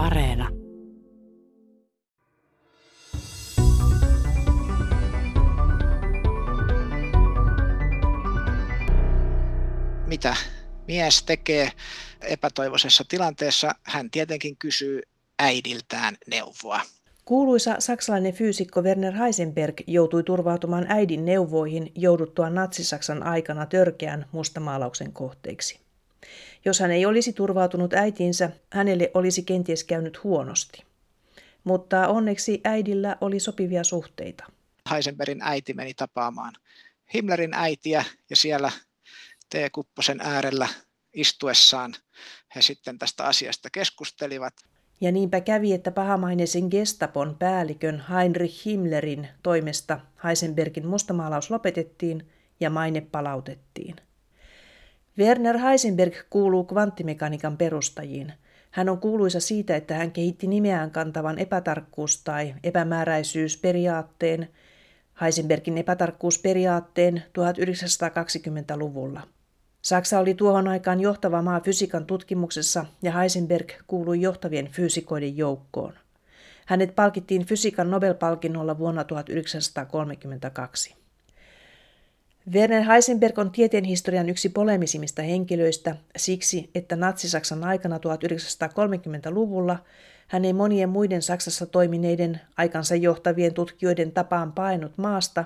Areena. Mitä mies tekee epätoivoisessa tilanteessa? Hän tietenkin kysyy äidiltään neuvoa. Kuuluisa saksalainen fyysikko Werner Heisenberg joutui turvautumaan äidin neuvoihin jouduttua natsisaksan aikana törkeän mustamaalauksen kohteeksi. Jos hän ei olisi turvautunut äitiinsä, hänelle olisi kenties käynyt huonosti. Mutta onneksi äidillä oli sopivia suhteita. Heisenbergin äiti meni tapaamaan Himmlerin äitiä ja siellä T-kupposen äärellä istuessaan he sitten tästä asiasta keskustelivat. Ja niinpä kävi, että pahamaineisen gestapon päällikön Heinrich Himmlerin toimesta Heisenbergin mustamaalaus lopetettiin ja maine palautettiin. Werner Heisenberg kuuluu kvanttimekaniikan perustajiin. Hän on kuuluisa siitä, että hän kehitti nimeään kantavan epätarkkuus- tai epämääräisyysperiaatteen, Heisenbergin epätarkkuusperiaatteen 1920-luvulla. Saksa oli tuohon aikaan johtava maa fysiikan tutkimuksessa ja Heisenberg kuului johtavien fyysikoiden joukkoon. Hänet palkittiin fysiikan Nobel-palkinnolla vuonna 1932. Werner Heisenberg on tieteenhistorian yksi polemisimmista henkilöistä siksi, että Natsi-Saksan aikana 1930-luvulla hän ei monien muiden Saksassa toimineiden aikansa johtavien tutkijoiden tapaan painut maasta,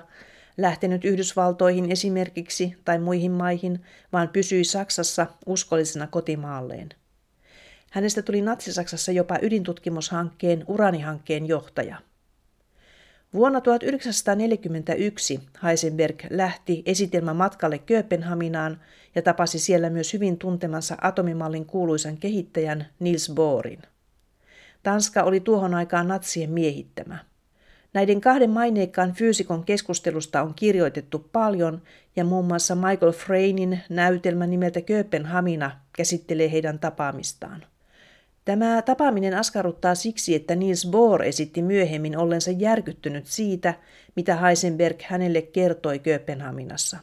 lähtenyt Yhdysvaltoihin esimerkiksi tai muihin maihin, vaan pysyi Saksassa uskollisena kotimaalleen. Hänestä tuli Natsi-Saksassa jopa ydintutkimushankkeen uranihankkeen johtaja. Vuonna 1941 Heisenberg lähti esitelmämatkalle Kööpenhaminaan ja tapasi siellä myös hyvin tuntemansa atomimallin kuuluisan kehittäjän Niels Bohrin. Tanska oli tuohon aikaan natsien miehittämä. Näiden kahden maineikkaan fyysikon keskustelusta on kirjoitettu paljon ja muun muassa Michael Freinin näytelmä nimeltä Kööpenhamina käsittelee heidän tapaamistaan. Tämä tapaaminen askarruttaa siksi, että Niels Bohr esitti myöhemmin ollensa järkyttynyt siitä, mitä Heisenberg hänelle kertoi Kööpenhaminassa.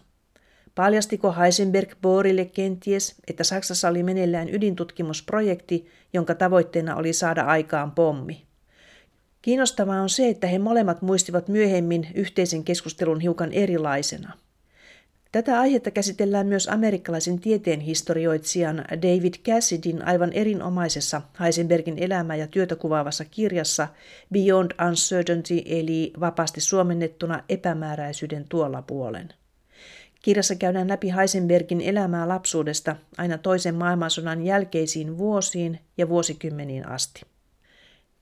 Paljastiko Heisenberg Bohrille kenties, että Saksassa oli meneillään ydintutkimusprojekti, jonka tavoitteena oli saada aikaan pommi? Kiinnostavaa on se, että he molemmat muistivat myöhemmin yhteisen keskustelun hiukan erilaisena. Tätä aihetta käsitellään myös amerikkalaisen tieteenhistorioitsijan David Cassidin aivan erinomaisessa Heisenbergin elämää ja työtä kuvaavassa kirjassa Beyond Uncertainty eli vapaasti suomennettuna epämääräisyyden tuolla puolen. Kirjassa käydään läpi Heisenbergin elämää lapsuudesta aina toisen maailmansodan jälkeisiin vuosiin ja vuosikymmeniin asti.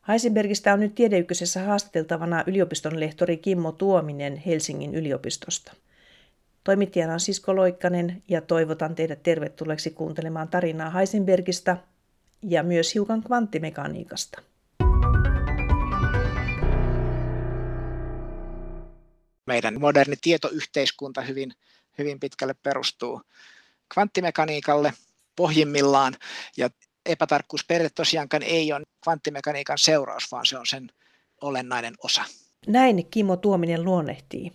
Heisenbergistä on nyt tiedeykkösessä haastateltavana yliopiston lehtori Kimmo Tuominen Helsingin yliopistosta. Toimittajana on Sisko Loikkanen ja toivotan teidät tervetulleeksi kuuntelemaan tarinaa Heisenbergista ja myös hiukan kvanttimekaniikasta. Meidän moderni tietoyhteiskunta hyvin, hyvin pitkälle perustuu kvanttimekaniikalle pohjimmillaan ja epätarkkuusperiaate tosiaankaan ei ole kvanttimekaniikan seuraus, vaan se on sen olennainen osa. Näin Kimmo Tuominen luonnehtii.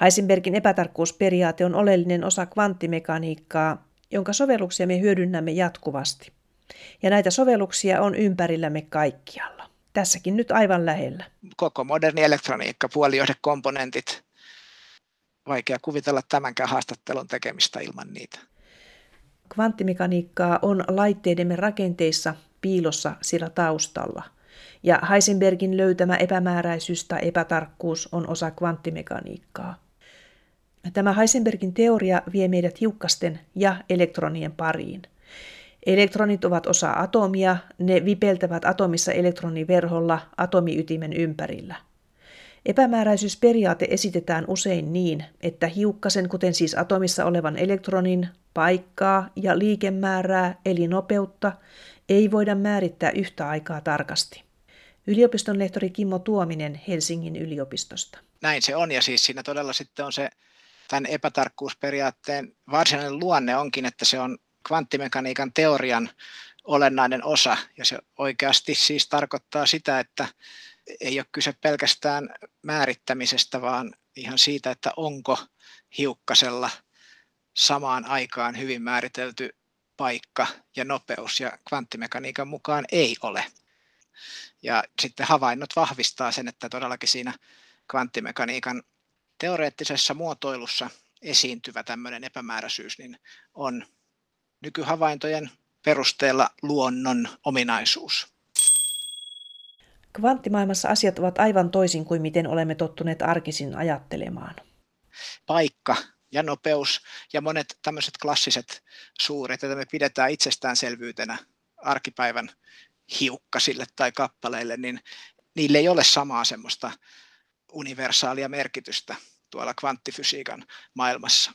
Heisenbergin epätarkkuusperiaate on oleellinen osa kvanttimekaniikkaa, jonka sovelluksia me hyödynnämme jatkuvasti. Ja näitä sovelluksia on ympärillämme kaikkialla. Tässäkin nyt aivan lähellä. Koko moderni elektroniikka, puolijohdekomponentit. Vaikea kuvitella tämänkään haastattelun tekemistä ilman niitä. Kvanttimekaniikkaa on laitteidemme rakenteissa piilossa sillä taustalla. Ja Heisenbergin löytämä epämääräisyys tai epätarkkuus on osa kvanttimekaniikkaa. Tämä Heisenbergin teoria vie meidät hiukkasten ja elektronien pariin. Elektronit ovat osa atomia, ne vipeltävät atomissa elektroniverholla atomiytimen ympärillä. Epämääräisyysperiaate esitetään usein niin, että hiukkasen, kuten siis atomissa olevan elektronin, paikkaa ja liikemäärää eli nopeutta ei voida määrittää yhtä aikaa tarkasti. Yliopiston lehtori Kimmo Tuominen Helsingin yliopistosta. Näin se on ja siis siinä todella sitten on se tämän epätarkkuusperiaatteen varsinainen luonne onkin, että se on kvanttimekaniikan teorian olennainen osa ja se oikeasti siis tarkoittaa sitä, että ei ole kyse pelkästään määrittämisestä, vaan ihan siitä, että onko hiukkasella samaan aikaan hyvin määritelty paikka ja nopeus, ja kvanttimekaniikan mukaan ei ole. Ja sitten havainnot vahvistaa sen, että todellakin siinä kvanttimekaniikan teoreettisessa muotoilussa esiintyvä tämmöinen epämääräisyys niin on nykyhavaintojen perusteella luonnon ominaisuus. Kvanttimaailmassa asiat ovat aivan toisin kuin miten olemme tottuneet arkisin ajattelemaan. Paikka ja nopeus ja monet tämmöiset klassiset suuret, joita me pidetään itsestäänselvyytenä arkipäivän hiukkasille tai kappaleille, niin niille ei ole samaa semmoista universaalia merkitystä tuolla kvanttifysiikan maailmassa.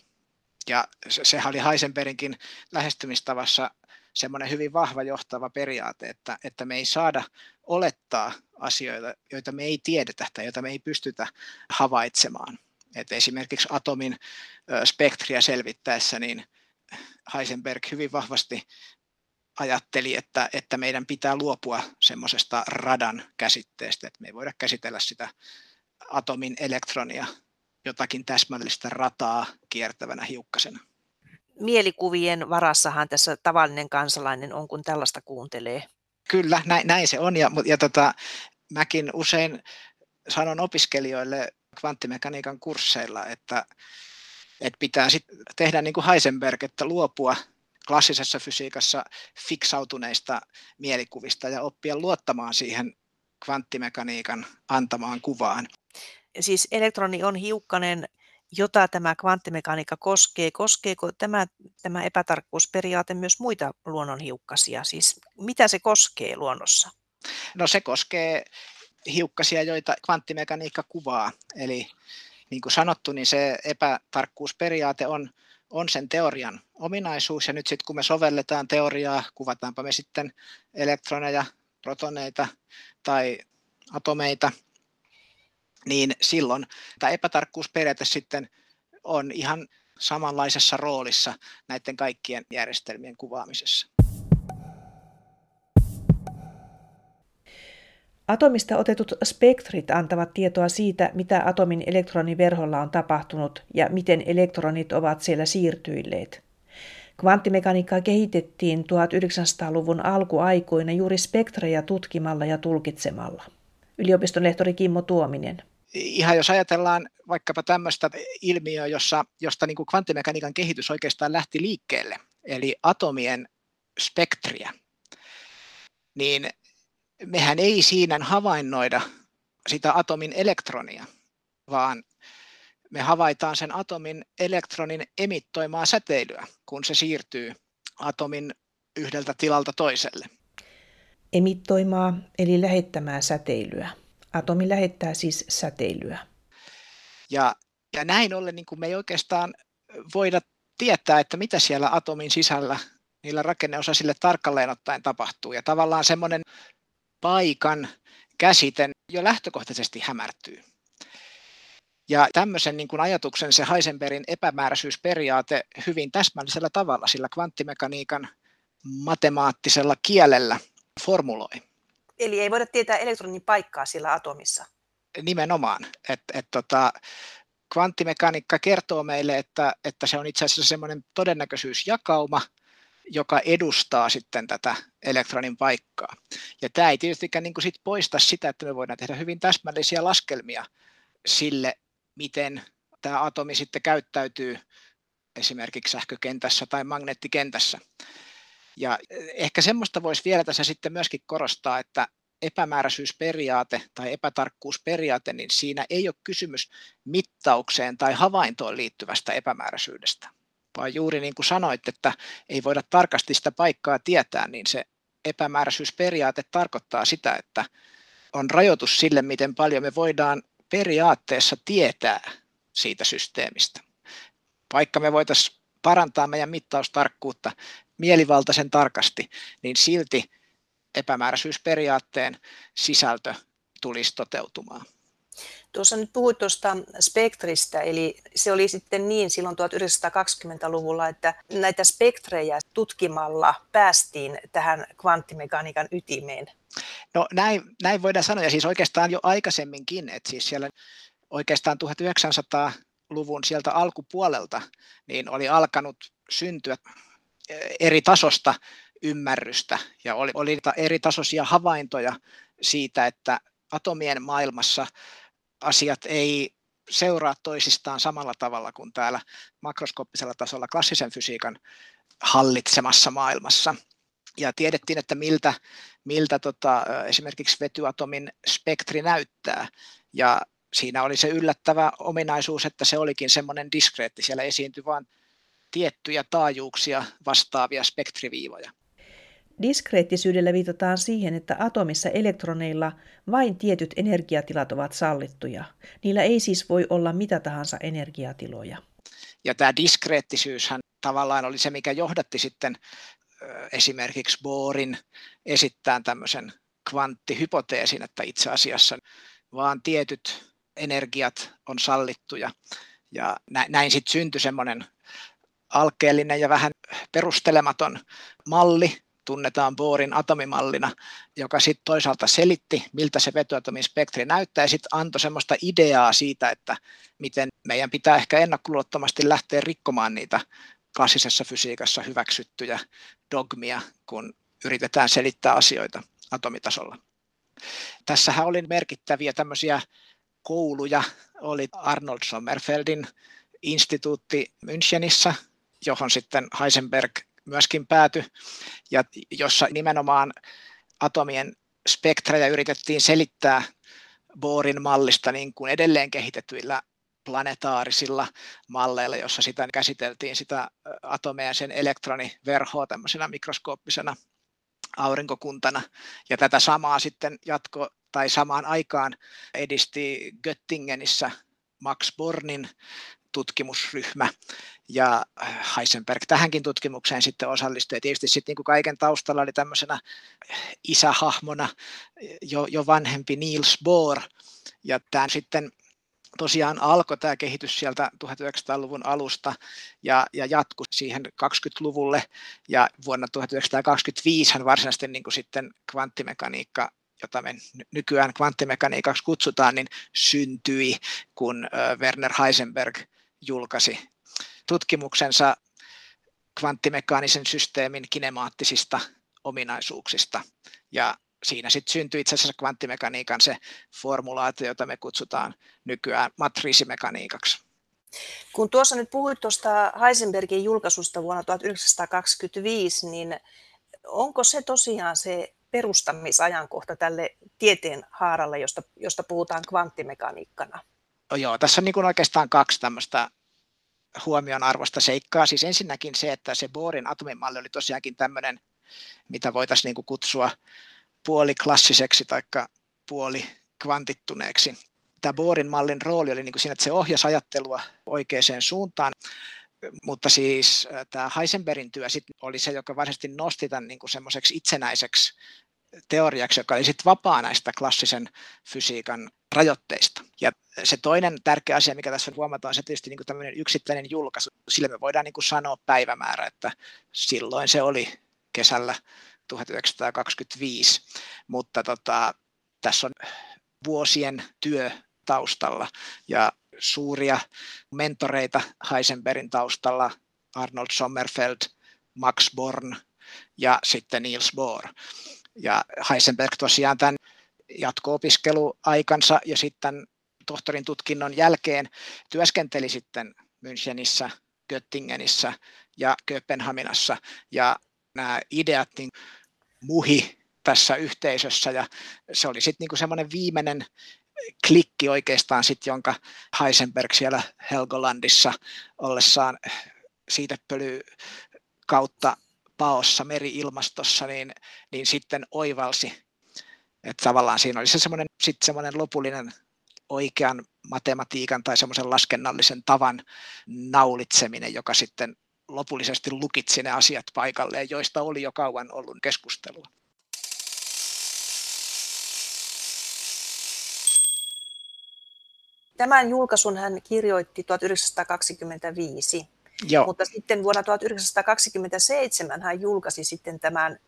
Ja sehän oli Heisenbergin lähestymistavassa semmoinen hyvin vahva johtava periaate, että, että me ei saada olettaa asioita, joita me ei tiedetä tai joita me ei pystytä havaitsemaan. Et esimerkiksi atomin spektriä selvittäessä niin Heisenberg hyvin vahvasti ajatteli, että, että meidän pitää luopua semmoisesta radan käsitteestä, että me ei voida käsitellä sitä atomin elektronia jotakin täsmällistä rataa kiertävänä hiukkasena. Mielikuvien varassahan tässä tavallinen kansalainen on, kun tällaista kuuntelee. Kyllä, näin, näin se on. Ja, ja tota, mäkin usein sanon opiskelijoille kvanttimekaniikan kursseilla, että, että pitää sit tehdä niin kuin Heisenberg, että luopua klassisessa fysiikassa fiksautuneista mielikuvista ja oppia luottamaan siihen kvanttimekaniikan antamaan kuvaan. Siis elektroni on hiukkanen, jota tämä kvanttimekaniikka koskee. Koskeeko tämä, tämä epätarkkuusperiaate myös muita luonnonhiukkasia? Siis mitä se koskee luonnossa? No se koskee hiukkasia, joita kvanttimekaniikka kuvaa. Eli niin kuin sanottu, niin se epätarkkuusperiaate on, on sen teorian ominaisuus. Ja nyt sitten kun me sovelletaan teoriaa, kuvataanpa me sitten elektroneja, protoneita tai atomeita, niin silloin tämä epätarkkuusperiaate sitten on ihan samanlaisessa roolissa näiden kaikkien järjestelmien kuvaamisessa. Atomista otetut spektrit antavat tietoa siitä, mitä atomin elektroniverholla on tapahtunut ja miten elektronit ovat siellä siirtyilleet. Kvanttimekaniikkaa kehitettiin 1900-luvun alkuaikoina juuri spektreja tutkimalla ja tulkitsemalla. Yliopiston lehtori Kimmo Tuominen. Ihan jos ajatellaan vaikkapa tämmöistä ilmiöä, jossa, josta niin kuin kvanttimekaniikan kehitys oikeastaan lähti liikkeelle, eli atomien spektriä, niin mehän ei siinä havainnoida sitä atomin elektronia, vaan me havaitaan sen atomin elektronin emittoimaa säteilyä, kun se siirtyy atomin yhdeltä tilalta toiselle. Emittoimaa eli lähettämää säteilyä. Atomi lähettää siis säteilyä. Ja, ja näin ollen niin kuin me ei oikeastaan voida tietää, että mitä siellä atomin sisällä niillä rakenneosasille tarkalleen ottaen tapahtuu. Ja tavallaan semmoinen paikan käsite jo lähtökohtaisesti hämärtyy. Ja tämmöisen niin kuin ajatuksen se Heisenbergin epämääräisyysperiaate hyvin täsmällisellä tavalla sillä kvanttimekaniikan matemaattisella kielellä formuloi. Eli ei voida tietää elektronin paikkaa sillä atomissa? Nimenomaan. Et, et tota, kvanttimekaniikka kertoo meille, että, että se on itse asiassa semmoinen todennäköisyysjakauma, joka edustaa sitten tätä elektronin paikkaa. Ja tämä ei tietystikään niin kuin sit poista sitä, että me voidaan tehdä hyvin täsmällisiä laskelmia sille, miten tämä atomi sitten käyttäytyy esimerkiksi sähkökentässä tai magneettikentässä. Ja ehkä semmoista voisi vielä tässä sitten myöskin korostaa, että epämääräisyysperiaate tai epätarkkuusperiaate, niin siinä ei ole kysymys mittaukseen tai havaintoon liittyvästä epämääräisyydestä, vaan juuri niin kuin sanoit, että ei voida tarkasti sitä paikkaa tietää, niin se epämääräisyysperiaate tarkoittaa sitä, että on rajoitus sille, miten paljon me voidaan periaatteessa tietää siitä systeemistä. Vaikka me voitaisiin parantaa meidän mittaustarkkuutta mielivaltaisen tarkasti, niin silti epämääräisyysperiaatteen sisältö tulisi toteutumaan. Tuossa nyt puhuit tuosta spektristä, eli se oli sitten niin silloin 1920-luvulla, että näitä spektrejä tutkimalla päästiin tähän kvanttimekaniikan ytimeen. No näin, näin voidaan sanoa, ja siis oikeastaan jo aikaisemminkin, että siis siellä oikeastaan 1900-luvun sieltä alkupuolelta niin oli alkanut syntyä eri tasosta ymmärrystä ja oli, oli eri tasoisia havaintoja siitä, että atomien maailmassa asiat ei seuraa toisistaan samalla tavalla kuin täällä makroskooppisella tasolla klassisen fysiikan hallitsemassa maailmassa. Ja tiedettiin, että miltä, miltä tota, esimerkiksi vetyatomin spektri näyttää. Ja siinä oli se yllättävä ominaisuus, että se olikin semmoinen diskreetti. Siellä esiintyi vain tiettyjä taajuuksia vastaavia spektriviivoja. Diskreettisyydellä viitataan siihen, että atomissa elektroneilla vain tietyt energiatilat ovat sallittuja. Niillä ei siis voi olla mitä tahansa energiatiloja. Ja tämä diskreettisyyshän tavallaan oli se, mikä johdatti sitten esimerkiksi Bohrin esittää tämmöisen kvanttihypoteesin, että itse asiassa vaan tietyt energiat on sallittuja. Ja näin sitten syntyi semmoinen alkeellinen ja vähän perustelematon malli, tunnetaan Bohrin atomimallina, joka sitten toisaalta selitti, miltä se vetyatomin spektri näyttää, ja sitten antoi semmoista ideaa siitä, että miten meidän pitää ehkä ennakkoluottomasti lähteä rikkomaan niitä klassisessa fysiikassa hyväksyttyjä dogmia, kun yritetään selittää asioita atomitasolla. Tässähän oli merkittäviä tämmöisiä kouluja, oli Arnold Sommerfeldin instituutti Münchenissä, johon sitten Heisenberg myöskin päätyi, ja jossa nimenomaan atomien spektrejä yritettiin selittää Bohrin mallista niin kuin edelleen kehitetyillä planetaarisilla malleilla, jossa sitä käsiteltiin sitä atomea ja sen elektroniverhoa tämmöisenä mikroskooppisena aurinkokuntana. Ja tätä samaa sitten jatko tai samaan aikaan edisti Göttingenissä Max Bornin tutkimusryhmä ja Heisenberg tähänkin tutkimukseen sitten osallistui. Ja tietysti sitten niin kaiken taustalla oli tämmöisenä isähahmona jo, jo vanhempi Niels Bohr. Ja tämä sitten tosiaan alkoi tämä kehitys sieltä 1900-luvun alusta ja, ja jatkui siihen 20-luvulle ja vuonna 1925 hän varsinaisesti niin kuin sitten kvanttimekaniikka jota me nykyään kvanttimekaniikaksi kutsutaan, niin syntyi, kun Werner Heisenberg julkaisi tutkimuksensa kvanttimekaanisen systeemin kinemaattisista ominaisuuksista. Ja siinä sitten syntyi itse asiassa kvanttimekaniikan se formulaatio, jota me kutsutaan nykyään matriisimekaniikaksi. Kun tuossa nyt puhuit tuosta Heisenbergin julkaisusta vuonna 1925, niin onko se tosiaan se perustamisajankohta tälle tieteen haaralle, josta, josta puhutaan kvanttimekaniikkana? No joo, tässä on niin kuin oikeastaan kaksi tämmöistä huomion arvosta seikkaa. Siis ensinnäkin se, että se Bohrin atomimalli oli tosiaankin tämmöinen, mitä voitaisiin niin kuin kutsua puoliklassiseksi tai puoli kvantittuneeksi. Tämä Bohrin mallin rooli oli niin kuin siinä, että se ohjasi ajattelua oikeaan suuntaan, mutta siis tämä Heisenbergin työ sit oli se, joka varsinaisesti nosti tämän niin kuin semmoiseksi itsenäiseksi teoriaksi, joka oli sitten vapaa näistä klassisen fysiikan rajoitteista. Ja se toinen tärkeä asia, mikä tässä huomataan, on se tietysti niin kuin tämmöinen yksittäinen julkaisu. Sillä me voidaan niin kuin sanoa päivämäärä, että silloin se oli kesällä 1925, mutta tota, tässä on vuosien työ taustalla ja suuria mentoreita Heisenbergin taustalla, Arnold Sommerfeld, Max Born ja sitten Niels Bohr. Ja Heisenberg tosiaan tämän jatko-opiskeluaikansa ja sitten tohtorin tutkinnon jälkeen työskenteli sitten Münchenissä, Göttingenissä ja Kööpenhaminassa. Ja nämä ideat niin muhi tässä yhteisössä ja se oli sitten niinku semmoinen viimeinen klikki oikeastaan sit, jonka Heisenberg siellä Helgolandissa ollessaan siitepöly kautta paossa meriilmastossa, niin, niin sitten oivalsi, että tavallaan siinä oli se semmoinen, sit semmoinen lopullinen oikean matematiikan tai semmoisen laskennallisen tavan naulitseminen, joka sitten lopullisesti lukitsi ne asiat paikalleen, joista oli jo kauan ollut keskustelua. Tämän julkaisun hän kirjoitti 1925, Joo. mutta sitten vuonna 1927 hän julkaisi sitten tämän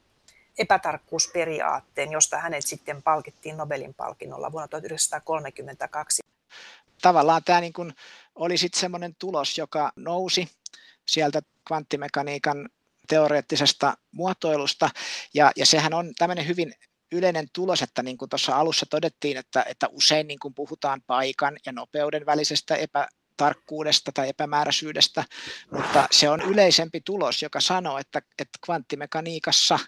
epätarkkuusperiaatteen, josta hänet sitten palkittiin Nobelin palkinnolla vuonna 1932. Tavallaan tämä niin kuin oli sitten semmoinen tulos, joka nousi sieltä kvanttimekaniikan teoreettisesta muotoilusta, ja, ja sehän on tämmöinen hyvin yleinen tulos, että niin kuin tuossa alussa todettiin, että, että usein niin kuin puhutaan paikan ja nopeuden välisestä epätarkkuudesta tai epämääräisyydestä, mutta se on yleisempi tulos, joka sanoo, että, että kvanttimekaniikassa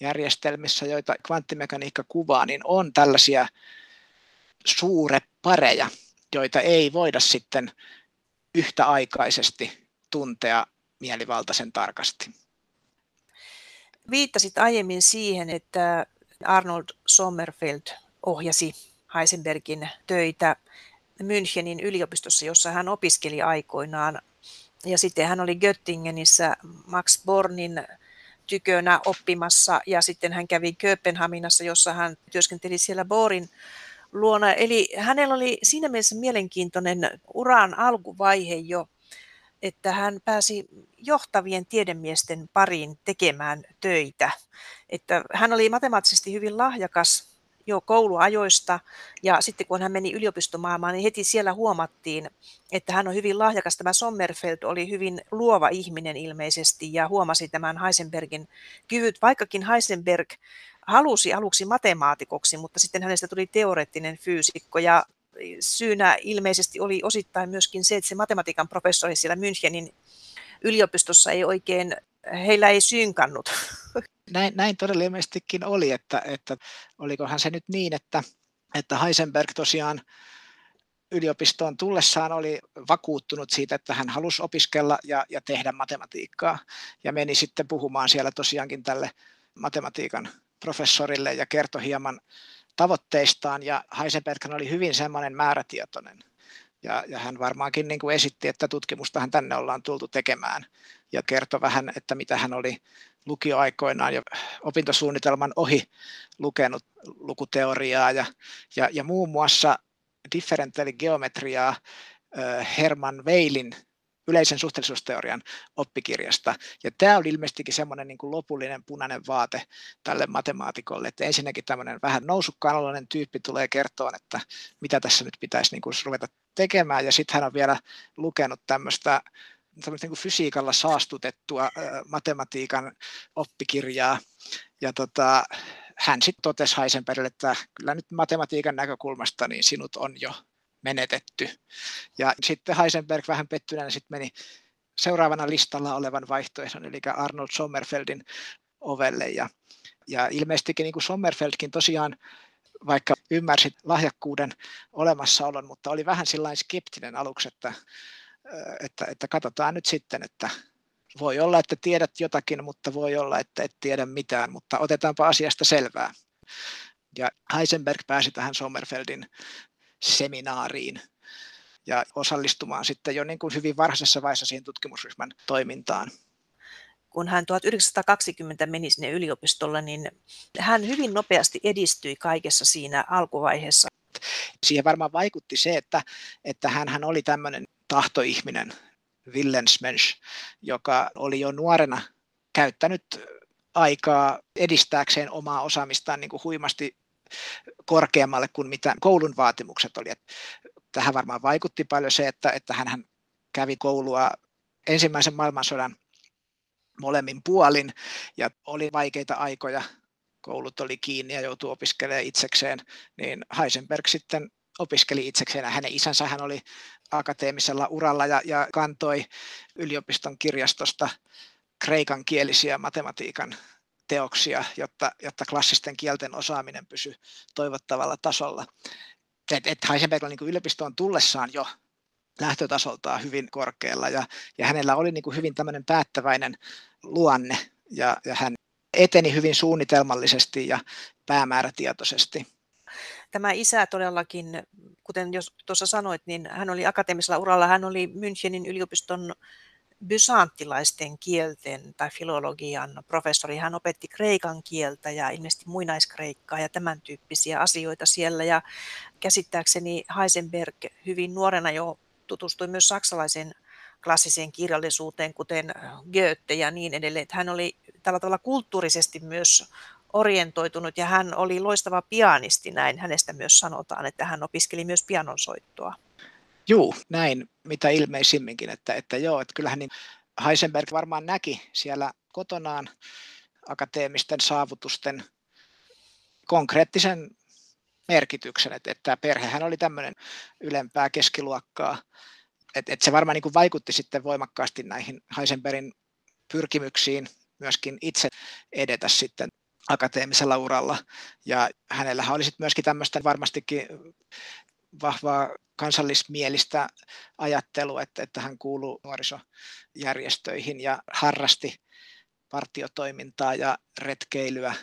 järjestelmissä, joita kvanttimekaniikka kuvaa, niin on tällaisia suurepareja, joita ei voida sitten yhtäaikaisesti tuntea mielivaltaisen tarkasti. Viittasit aiemmin siihen, että Arnold Sommerfeld ohjasi Heisenbergin töitä Münchenin yliopistossa, jossa hän opiskeli aikoinaan. Ja sitten hän oli Göttingenissä Max Bornin tykönä oppimassa ja sitten hän kävi Kööpenhaminassa, jossa hän työskenteli siellä Borin luona. Eli hänellä oli siinä mielessä mielenkiintoinen uran alkuvaihe jo, että hän pääsi johtavien tiedemiesten pariin tekemään töitä. Että hän oli matemaattisesti hyvin lahjakas jo kouluajoista ja sitten kun hän meni yliopistomaailmaan, niin heti siellä huomattiin, että hän on hyvin lahjakas. Tämä Sommerfeld oli hyvin luova ihminen ilmeisesti ja huomasi tämän Heisenbergin kyvyt, vaikkakin Heisenberg halusi aluksi matemaatikoksi, mutta sitten hänestä tuli teoreettinen fyysikko ja syynä ilmeisesti oli osittain myöskin se, että se matematiikan professori siellä Münchenin yliopistossa ei oikein, heillä ei synkannut. Näin, näin todella ilmeisestikin oli, että, että olikohan se nyt niin, että, että Heisenberg tosiaan yliopistoon tullessaan oli vakuuttunut siitä, että hän halusi opiskella ja, ja tehdä matematiikkaa. Ja meni sitten puhumaan siellä tosiaankin tälle matematiikan professorille ja kertoi hieman tavoitteistaan. Ja Heisenberg oli hyvin semmoinen määrätietoinen. Ja, ja hän varmaankin niin kuin esitti, että tutkimustahan tänne ollaan tultu tekemään. Ja kertoi vähän, että mitä hän oli lukioaikoinaan jo opintosuunnitelman ohi lukenut lukuteoriaa ja, ja, ja muun muassa differentiaaligeometriaa Herman Weilin yleisen suhteellisuusteorian oppikirjasta. Ja tämä oli ilmeisestikin semmoinen niin lopullinen punainen vaate tälle matemaatikolle, että ensinnäkin tämmöinen vähän nousukkaan tyyppi tulee kertoa, että mitä tässä nyt pitäisi niin kuin ruveta tekemään, ja sitten hän on vielä lukenut tämmöistä niin kuin fysiikalla saastutettua matematiikan oppikirjaa, ja tota, hän sitten totesi Heisenbergille, että kyllä nyt matematiikan näkökulmasta niin sinut on jo menetetty. Ja sitten Heisenberg vähän pettyneenä sitten meni seuraavana listalla olevan vaihtoehdon, eli Arnold Sommerfeldin ovelle. Ja, ja ilmeisestikin niin kuin Sommerfeldkin tosiaan vaikka ymmärsi lahjakkuuden olemassaolon, mutta oli vähän sellainen skeptinen aluksi, että, että, että katsotaan nyt sitten, että voi olla, että tiedät jotakin, mutta voi olla, että et tiedä mitään, mutta otetaanpa asiasta selvää. Ja Heisenberg pääsi tähän Sommerfeldin seminaariin ja osallistumaan sitten jo niin kuin hyvin varhaisessa vaiheessa siihen tutkimusryhmän toimintaan. Kun hän 1920 meni sinne yliopistolle, niin hän hyvin nopeasti edistyi kaikessa siinä alkuvaiheessa. Siihen varmaan vaikutti se, että, että hän oli tämmöinen tahtoihminen, Willensmensch, joka oli jo nuorena käyttänyt aikaa edistääkseen omaa osaamistaan niin kuin huimasti korkeammalle kuin mitä koulun vaatimukset oli. Tähän varmaan vaikutti paljon se, että, että hän kävi koulua ensimmäisen maailmansodan molemmin puolin ja oli vaikeita aikoja, koulut oli kiinni ja joutui opiskelemaan itsekseen, niin Heisenberg sitten opiskeli itsekseen. Hänen isänsä hän oli akateemisella uralla ja, ja kantoi yliopiston kirjastosta kreikan kielisiä matematiikan teoksia, jotta, jotta klassisten kielten osaaminen pysyi toivottavalla tasolla. Et, et Heisenberg oli niin yliopistoon tullessaan jo lähtötasoltaan hyvin korkealla ja, ja hänellä oli niin hyvin tämmöinen päättäväinen luonne ja, ja hän eteni hyvin suunnitelmallisesti ja päämäärätietoisesti. Tämä isä todellakin, kuten jos tuossa sanoit, niin hän oli akateemisella uralla, hän oli Münchenin yliopiston bysanttilaisten kielten tai filologian professori. Hän opetti kreikan kieltä ja ilmeisesti muinaiskreikkaa ja tämän tyyppisiä asioita siellä. Ja käsittääkseni Heisenberg hyvin nuorena jo tutustui myös saksalaisen klassiseen kirjallisuuteen, kuten Goethe ja niin edelleen. Hän oli tällä tavalla kulttuurisesti myös orientoitunut ja hän oli loistava pianisti, näin hänestä myös sanotaan, että hän opiskeli myös pianonsoittoa. Juu, näin mitä ilmeisimminkin, että, että joo, että kyllähän niin Heisenberg varmaan näki siellä kotonaan akateemisten saavutusten konkreettisen merkityksen, että, että perhehän oli tämmöinen ylempää keskiluokkaa, että, että se varmaan niin kuin vaikutti sitten voimakkaasti näihin Heisenbergin pyrkimyksiin myöskin itse edetä sitten akateemisella uralla. Ja hänellähän oli sitten myöskin tämmöistä varmastikin vahvaa kansallismielistä ajattelua, että, että hän kuuluu nuorisojärjestöihin ja harrasti partiotoimintaa ja retkeilyä.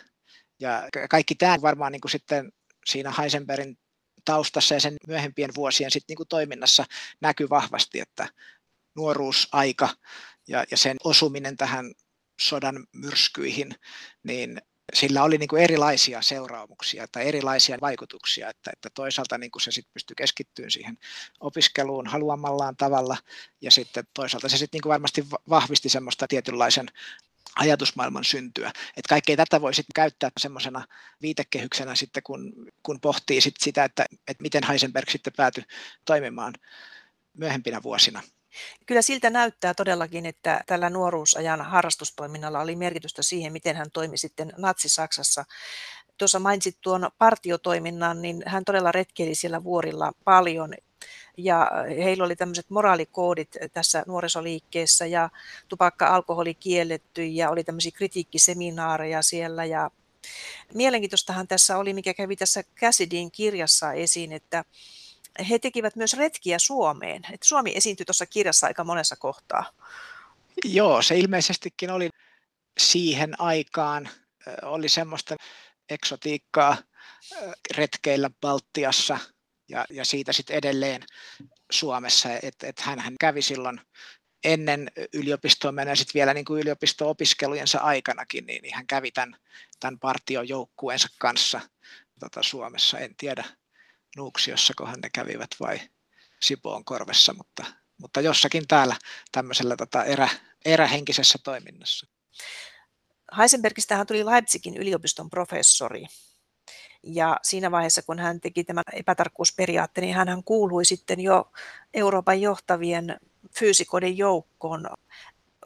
Ja kaikki tämä varmaan niin kuin sitten siinä Heisenbergin taustassa ja sen myöhempien vuosien sit niin kuin toiminnassa näkyy vahvasti, että nuoruusaika ja, ja sen osuminen tähän sodan myrskyihin, niin sillä oli niin kuin erilaisia seuraamuksia tai erilaisia vaikutuksia, että, että toisaalta niin kuin se sit pystyi keskittymään siihen opiskeluun haluamallaan tavalla ja sitten toisaalta se sitten niin kuin varmasti vahvisti semmoista tietynlaisen ajatusmaailman syntyä. Että kaikkea tätä voi sitten käyttää semmoisena viitekehyksenä sitten, kun, kun pohtii sit sitä, että, että miten Heisenberg sitten päätyi toimimaan myöhempinä vuosina. Kyllä siltä näyttää todellakin, että tällä nuoruusajan harrastustoiminnalla oli merkitystä siihen, miten hän toimi sitten Natsi-Saksassa. Tuossa mainitsit tuon partiotoiminnan, niin hän todella retkeili siellä vuorilla paljon ja heillä oli tämmöiset moraalikoodit tässä nuorisoliikkeessä ja tupakka, alkoholi kielletty ja oli tämmöisiä kritiikkiseminaareja siellä ja mielenkiintoistahan tässä oli, mikä kävi tässä Cassidyn kirjassa esiin, että he tekivät myös retkiä Suomeen. että Suomi esiintyi tuossa kirjassa aika monessa kohtaa. Joo, se ilmeisestikin oli siihen aikaan, oli semmoista eksotiikkaa retkeillä Baltiassa ja, ja siitä sitten edelleen Suomessa, että et hän kävi silloin ennen yliopistoa menee sitten vielä niin kuin yliopisto-opiskelujensa aikanakin, niin, niin hän kävi tämän, tämän partiojoukkueensa kanssa tota, Suomessa. En tiedä, Nuuksiossa, kohan ne kävivät vai Sipoon korvessa, mutta, mutta jossakin täällä tämmöisellä tota erä, erähenkisessä toiminnassa. Heisenbergistähän tuli Leipzigin yliopiston professori. Ja siinä vaiheessa, kun hän teki tämän epätarkkuusperiaatteen, niin hän kuului sitten jo Euroopan johtavien fyysikoiden joukkoon.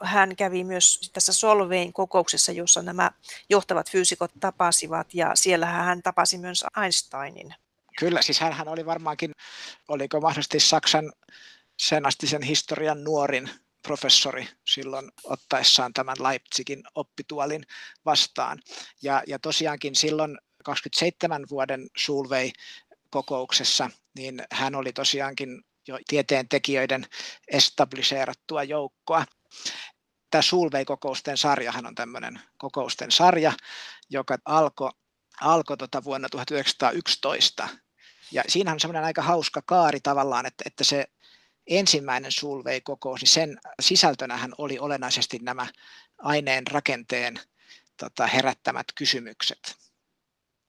Hän kävi myös tässä Solvein kokouksessa, jossa nämä johtavat fyysikot tapasivat, ja siellä hän tapasi myös Einsteinin. Kyllä, siis hän oli varmaankin, oliko mahdollisesti Saksan sen astisen historian nuorin professori silloin ottaessaan tämän Leipzigin oppituolin vastaan. Ja, ja tosiaankin silloin 27 vuoden Sulvei-kokouksessa, niin hän oli tosiaankin jo tieteen tekijöiden establisheerattua joukkoa. Tämä Sulvei-kokousten sarjahan on tämmöinen kokousten sarja, joka alkoi alko tota vuonna 1911 ja siinä on semmoinen aika hauska kaari tavallaan, että, että se ensimmäinen Sulvei-kokous, niin sen sisältönähän oli olennaisesti nämä aineen rakenteen tota, herättämät kysymykset.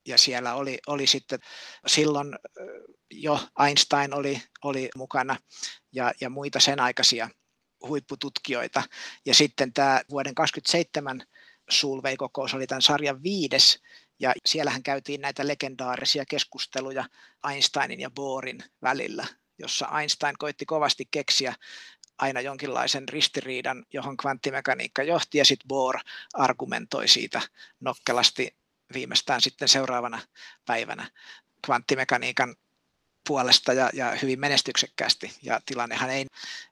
Ja siellä oli, oli sitten silloin jo Einstein oli, oli mukana ja, ja muita sen aikaisia huippututkijoita. Ja sitten tämä vuoden 27 Sulvei-kokous oli tämän sarjan viides, ja siellähän käytiin näitä legendaarisia keskusteluja Einsteinin ja Bohrin välillä, jossa Einstein koitti kovasti keksiä aina jonkinlaisen ristiriidan, johon kvanttimekaniikka johti, ja sitten Bohr argumentoi siitä nokkelasti viimeistään sitten seuraavana päivänä kvanttimekaniikan puolesta ja, ja hyvin menestyksekkäästi. Ja tilannehan ei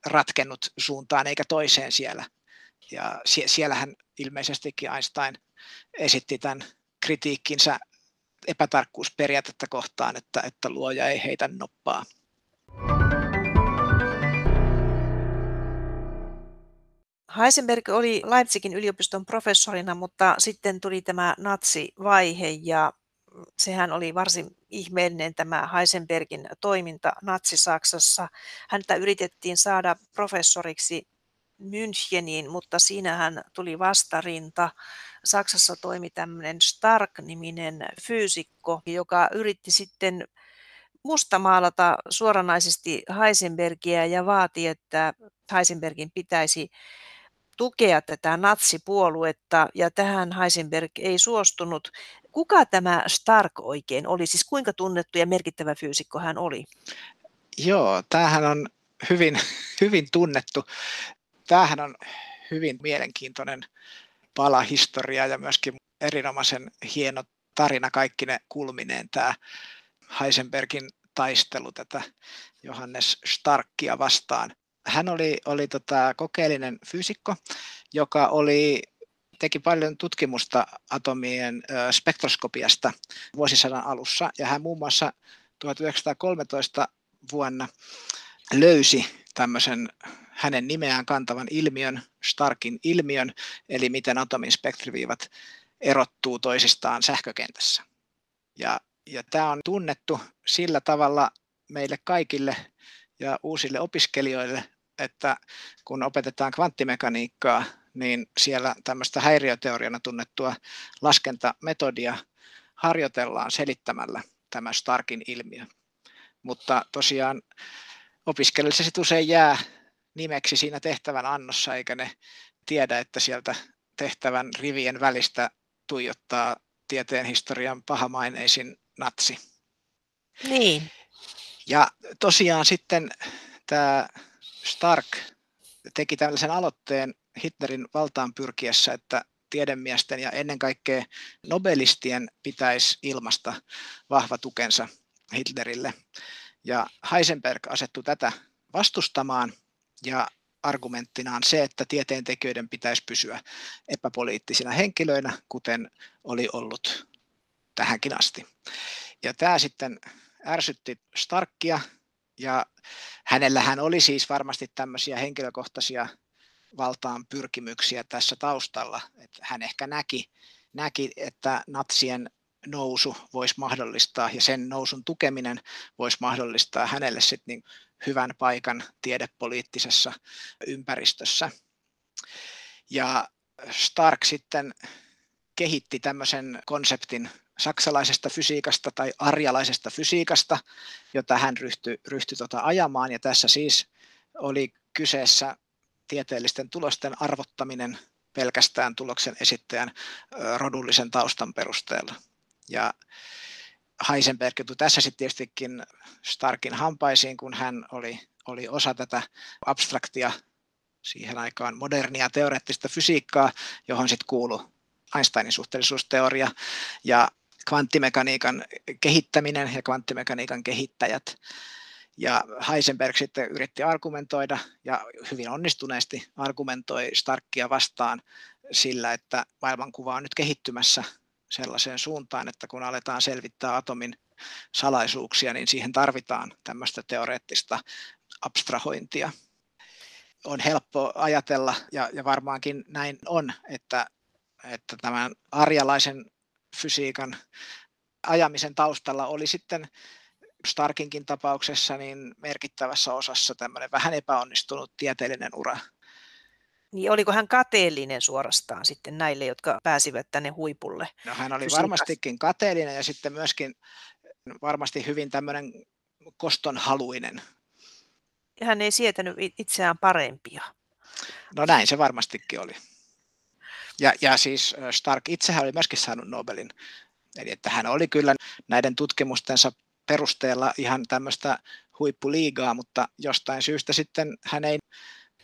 ratkennut suuntaan eikä toiseen siellä. Ja sie, siellähän ilmeisestikin Einstein esitti tämän kritiikkinsä epätarkkuusperiaatetta kohtaan, että, että luoja ei heitä noppaa. Heisenberg oli Leipzigin yliopiston professorina, mutta sitten tuli tämä natsivaihe ja sehän oli varsin ihmeellinen tämä Heisenbergin toiminta Natsi-Saksassa. Häntä yritettiin saada professoriksi Müncheniin, mutta siinähän tuli vastarinta. Saksassa toimi tämmöinen Stark-niminen fyysikko, joka yritti sitten mustamaalata suoranaisesti Heisenbergia ja vaati, että Heisenbergin pitäisi tukea tätä natsipuoluetta ja tähän Heisenberg ei suostunut. Kuka tämä Stark oikein oli? Siis kuinka tunnettu ja merkittävä fyysikko hän oli? Joo, tämähän on hyvin, hyvin tunnettu tämähän on hyvin mielenkiintoinen pala historiaa ja myöskin erinomaisen hieno tarina kaikki ne kulmineen tämä Heisenbergin taistelu tätä Johannes Starkia vastaan. Hän oli, oli tota kokeellinen fyysikko, joka oli teki paljon tutkimusta atomien spektroskopiasta vuosisadan alussa, ja hän muun muassa 1913 vuonna löysi tämmöisen hänen nimeään kantavan ilmiön, Starkin ilmiön, eli miten atomin spektriviivat erottuu toisistaan sähkökentässä. Ja, ja tämä on tunnettu sillä tavalla meille kaikille ja uusille opiskelijoille, että kun opetetaan kvanttimekaniikkaa, niin siellä tämmöistä häiriöteoriana tunnettua laskentametodia harjoitellaan selittämällä tämä Starkin ilmiö. Mutta tosiaan opiskelijoille se usein jää nimeksi siinä tehtävän annossa, eikä ne tiedä, että sieltä tehtävän rivien välistä tuijottaa tieteen historian pahamaineisin natsi. Niin. Ja tosiaan sitten tämä Stark teki tällaisen aloitteen Hitlerin valtaan pyrkiessä, että tiedemiesten ja ennen kaikkea nobelistien pitäisi ilmasta vahva tukensa Hitlerille. Ja Heisenberg asettui tätä vastustamaan ja argumenttinaan se, että tieteentekijöiden pitäisi pysyä epäpoliittisina henkilöinä, kuten oli ollut tähänkin asti. Ja tämä sitten ärsytti Starkia, ja hänellähän oli siis varmasti tämmöisiä henkilökohtaisia valtaan pyrkimyksiä tässä taustalla. Että hän ehkä näki, näki, että natsien nousu voisi mahdollistaa ja sen nousun tukeminen voisi mahdollistaa hänelle sitten niin hyvän paikan tiedepoliittisessa ympäristössä. Ja Stark sitten kehitti tämmöisen konseptin saksalaisesta fysiikasta tai arjalaisesta fysiikasta, jota hän ryhtyi, ryhtyi tota ajamaan. Ja tässä siis oli kyseessä tieteellisten tulosten arvottaminen pelkästään tuloksen esittäjän rodullisen taustan perusteella. Ja Heisenberg joutui tässä sitten tietystikin Starkin hampaisiin, kun hän oli, oli osa tätä abstraktia siihen aikaan modernia teoreettista fysiikkaa, johon sitten kuului Einsteinin suhteellisuusteoria ja kvanttimekaniikan kehittäminen ja kvanttimekaniikan kehittäjät. Ja Heisenberg sitten yritti argumentoida ja hyvin onnistuneesti argumentoi Starkia vastaan sillä, että maailmankuva on nyt kehittymässä sellaiseen suuntaan, että kun aletaan selvittää atomin salaisuuksia, niin siihen tarvitaan tämmöistä teoreettista abstrahointia. On helppo ajatella, ja, ja varmaankin näin on, että, että tämän arjalaisen fysiikan ajamisen taustalla oli sitten Starkinkin tapauksessa niin merkittävässä osassa tämmöinen vähän epäonnistunut tieteellinen ura. Niin oliko hän kateellinen suorastaan sitten näille, jotka pääsivät tänne huipulle? No hän oli fysiikassa? varmastikin kateellinen ja sitten myöskin varmasti hyvin tämmöinen kostonhaluinen. Ja hän ei sietänyt itseään parempia. No näin se varmastikin oli. Ja, ja siis Stark itsehän oli myöskin saanut Nobelin. Eli että hän oli kyllä näiden tutkimustensa perusteella ihan tämmöistä huippuliigaa, mutta jostain syystä sitten hän ei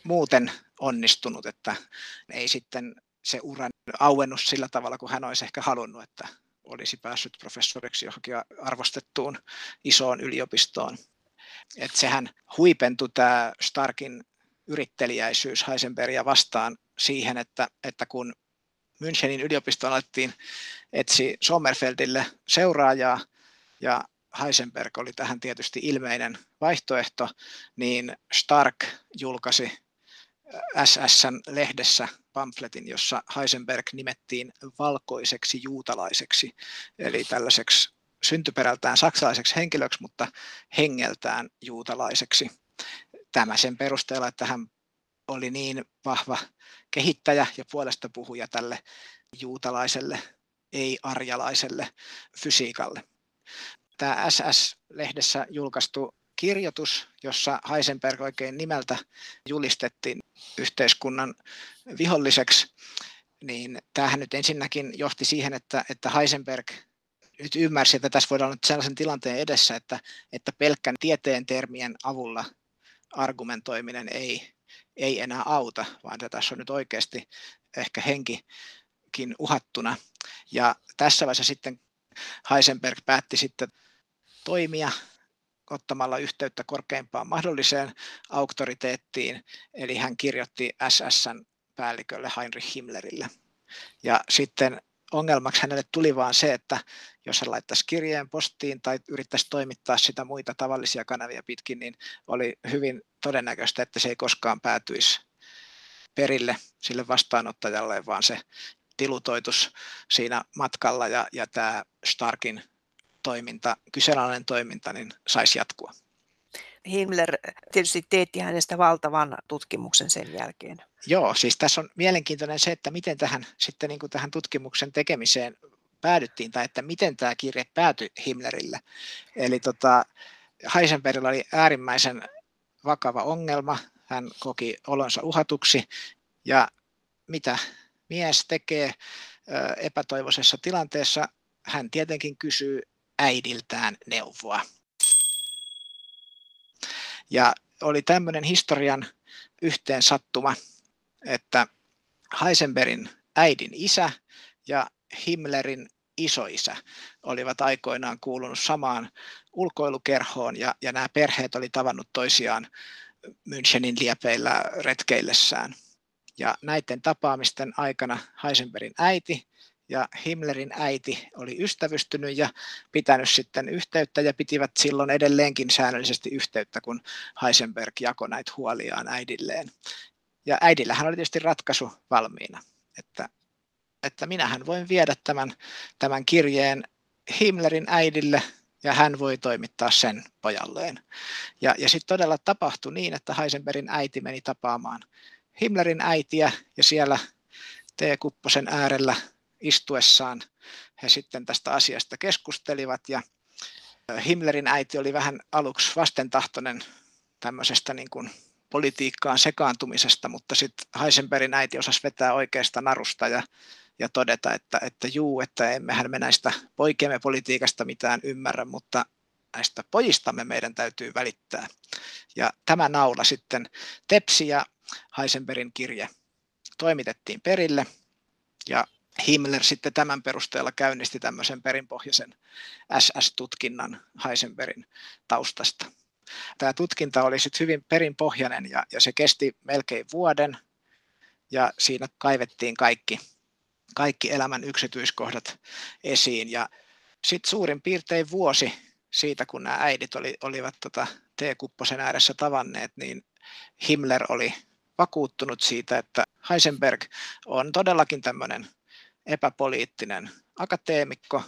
muuten onnistunut, että ei sitten se ura auennut sillä tavalla kuin hän olisi ehkä halunnut, että olisi päässyt professoriksi johonkin arvostettuun isoon yliopistoon. Että sehän huipentui tämä Starkin yrittelijäisyys Heisenbergia vastaan siihen, että, että kun Münchenin yliopistoon alettiin etsi Sommerfeldille seuraajaa ja Heisenberg oli tähän tietysti ilmeinen vaihtoehto, niin Stark julkaisi SS-lehdessä pamfletin, jossa Heisenberg nimettiin valkoiseksi juutalaiseksi, eli tällaiseksi syntyperältään saksalaiseksi henkilöksi, mutta hengeltään juutalaiseksi. Tämä sen perusteella, että hän oli niin vahva kehittäjä ja puolesta puhuja tälle juutalaiselle, ei-arjalaiselle fysiikalle. Tämä SS-lehdessä julkaistu kirjoitus, jossa Heisenberg oikein nimeltä julistettiin yhteiskunnan viholliseksi, niin tämähän nyt ensinnäkin johti siihen, että, että Heisenberg nyt ymmärsi, että tässä voidaan olla sellaisen tilanteen edessä, että, että pelkkän tieteen termien avulla argumentoiminen ei, ei enää auta, vaan että tässä on nyt oikeasti ehkä henki olevinkin uhattuna. Ja tässä vaiheessa sitten Heisenberg päätti sitten toimia ottamalla yhteyttä korkeimpaan mahdolliseen auktoriteettiin, eli hän kirjoitti SSn päällikölle Heinrich Himmlerille. Ja sitten ongelmaksi hänelle tuli vaan se, että jos hän laittaisi kirjeen postiin tai yrittäisi toimittaa sitä muita tavallisia kanavia pitkin, niin oli hyvin todennäköistä, että se ei koskaan päätyisi perille sille vastaanottajalle, vaan se tilutoitus siinä matkalla ja, ja tämä Starkin toiminta, kyseenalainen toiminta, niin saisi jatkua. Himmler tietysti teetti hänestä valtavan tutkimuksen sen jälkeen. Joo, siis tässä on mielenkiintoinen se, että miten tähän, sitten niin kuin tähän tutkimuksen tekemiseen päädyttiin, tai että miten tämä kirje päätyi Himmlerille. Eli tota, Heisenbergilla oli äärimmäisen vakava ongelma, hän koki olonsa uhatuksi, ja mitä mies tekee epätoivoisessa tilanteessa, hän tietenkin kysyy äidiltään neuvoa. Ja oli tämmöinen historian yhteen sattuma, että Heisenbergin äidin isä ja Himmlerin isoisä olivat aikoinaan kuulunut samaan ulkoilukerhoon ja, ja nämä perheet oli tavannut toisiaan Münchenin liepeillä retkeillessään. Ja näiden tapaamisten aikana Heisenbergin äiti ja Himmlerin äiti oli ystävystynyt ja pitänyt sitten yhteyttä ja pitivät silloin edelleenkin säännöllisesti yhteyttä, kun Heisenberg jakoi näitä huoliaan äidilleen. Ja äidillähän oli tietysti ratkaisu valmiina, että, että minähän voin viedä tämän, tämän kirjeen Himmlerin äidille ja hän voi toimittaa sen pojalleen. Ja, ja sitten todella tapahtui niin, että Heisenbergin äiti meni tapaamaan Himmlerin äitiä ja siellä T-kupposen äärellä istuessaan he sitten tästä asiasta keskustelivat ja Himmlerin äiti oli vähän aluksi vastentahtoinen tämmöisestä niin kuin politiikkaan sekaantumisesta, mutta sitten Heisenbergin äiti osasi vetää oikeasta narusta ja, ja todeta, että, että juu, että emmehän me näistä poikemme politiikasta mitään ymmärrä, mutta näistä pojistamme meidän täytyy välittää. Ja tämä naula sitten tepsi ja Heisenbergin kirje toimitettiin perille ja Himmler sitten tämän perusteella käynnisti tämmöisen perinpohjaisen SS-tutkinnan Heisenbergin taustasta. Tämä tutkinta oli sitten hyvin perinpohjainen ja, ja se kesti melkein vuoden ja siinä kaivettiin kaikki, kaikki elämän yksityiskohdat esiin ja sitten suurin piirtein vuosi siitä, kun nämä äidit oli, olivat tota T-kupposen ääressä tavanneet, niin Himmler oli vakuuttunut siitä, että Heisenberg on todellakin tämmöinen epäpoliittinen akateemikko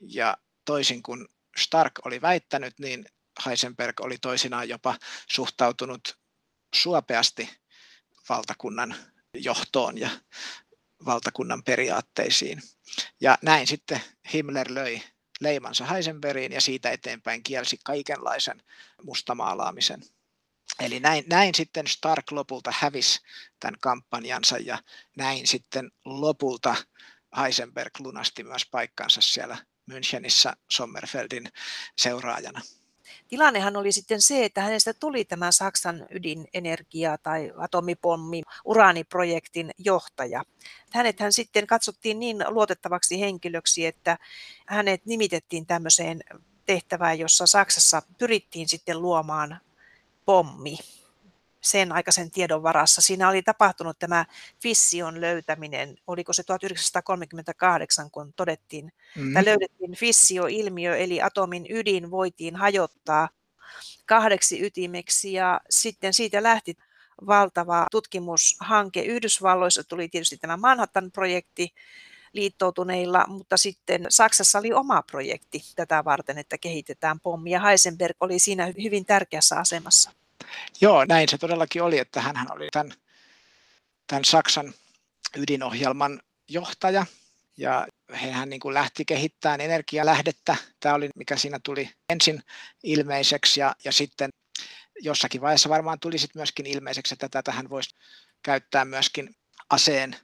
ja toisin kuin Stark oli väittänyt, niin Heisenberg oli toisinaan jopa suhtautunut suopeasti valtakunnan johtoon ja valtakunnan periaatteisiin. Ja näin sitten Himmler löi leimansa Heisenbergiin ja siitä eteenpäin kielsi kaikenlaisen mustamaalaamisen. Eli näin, näin sitten Stark lopulta hävisi tämän kampanjansa ja näin sitten lopulta Heisenberg lunasti myös paikkansa siellä Münchenissä Sommerfeldin seuraajana. Tilannehan oli sitten se, että hänestä tuli tämä Saksan ydinenergia- tai atomipommi uraaniprojektin johtaja. Hänet hän sitten katsottiin niin luotettavaksi henkilöksi, että hänet nimitettiin tämmöiseen tehtävään, jossa Saksassa pyrittiin sitten luomaan pommi sen aikaisen tiedon varassa. Siinä oli tapahtunut tämä fission löytäminen, oliko se 1938, kun todettiin, mm. tai löydettiin fissio-ilmiö, eli atomin ydin voitiin hajottaa kahdeksi ytimeksi, ja sitten siitä lähti valtava tutkimushanke. Yhdysvalloissa tuli tietysti tämä Manhattan-projekti liittoutuneilla, mutta sitten Saksassa oli oma projekti tätä varten, että kehitetään pommi, ja Heisenberg oli siinä hyvin tärkeässä asemassa. Joo, näin se todellakin oli, että hän oli tämän, tämän Saksan ydinohjelman johtaja ja hän niin kuin lähti kehittämään energialähdettä. Tämä oli, mikä siinä tuli ensin ilmeiseksi ja, ja sitten jossakin vaiheessa varmaan tuli sitten myöskin ilmeiseksi, että tätä hän voisi käyttää myöskin aseen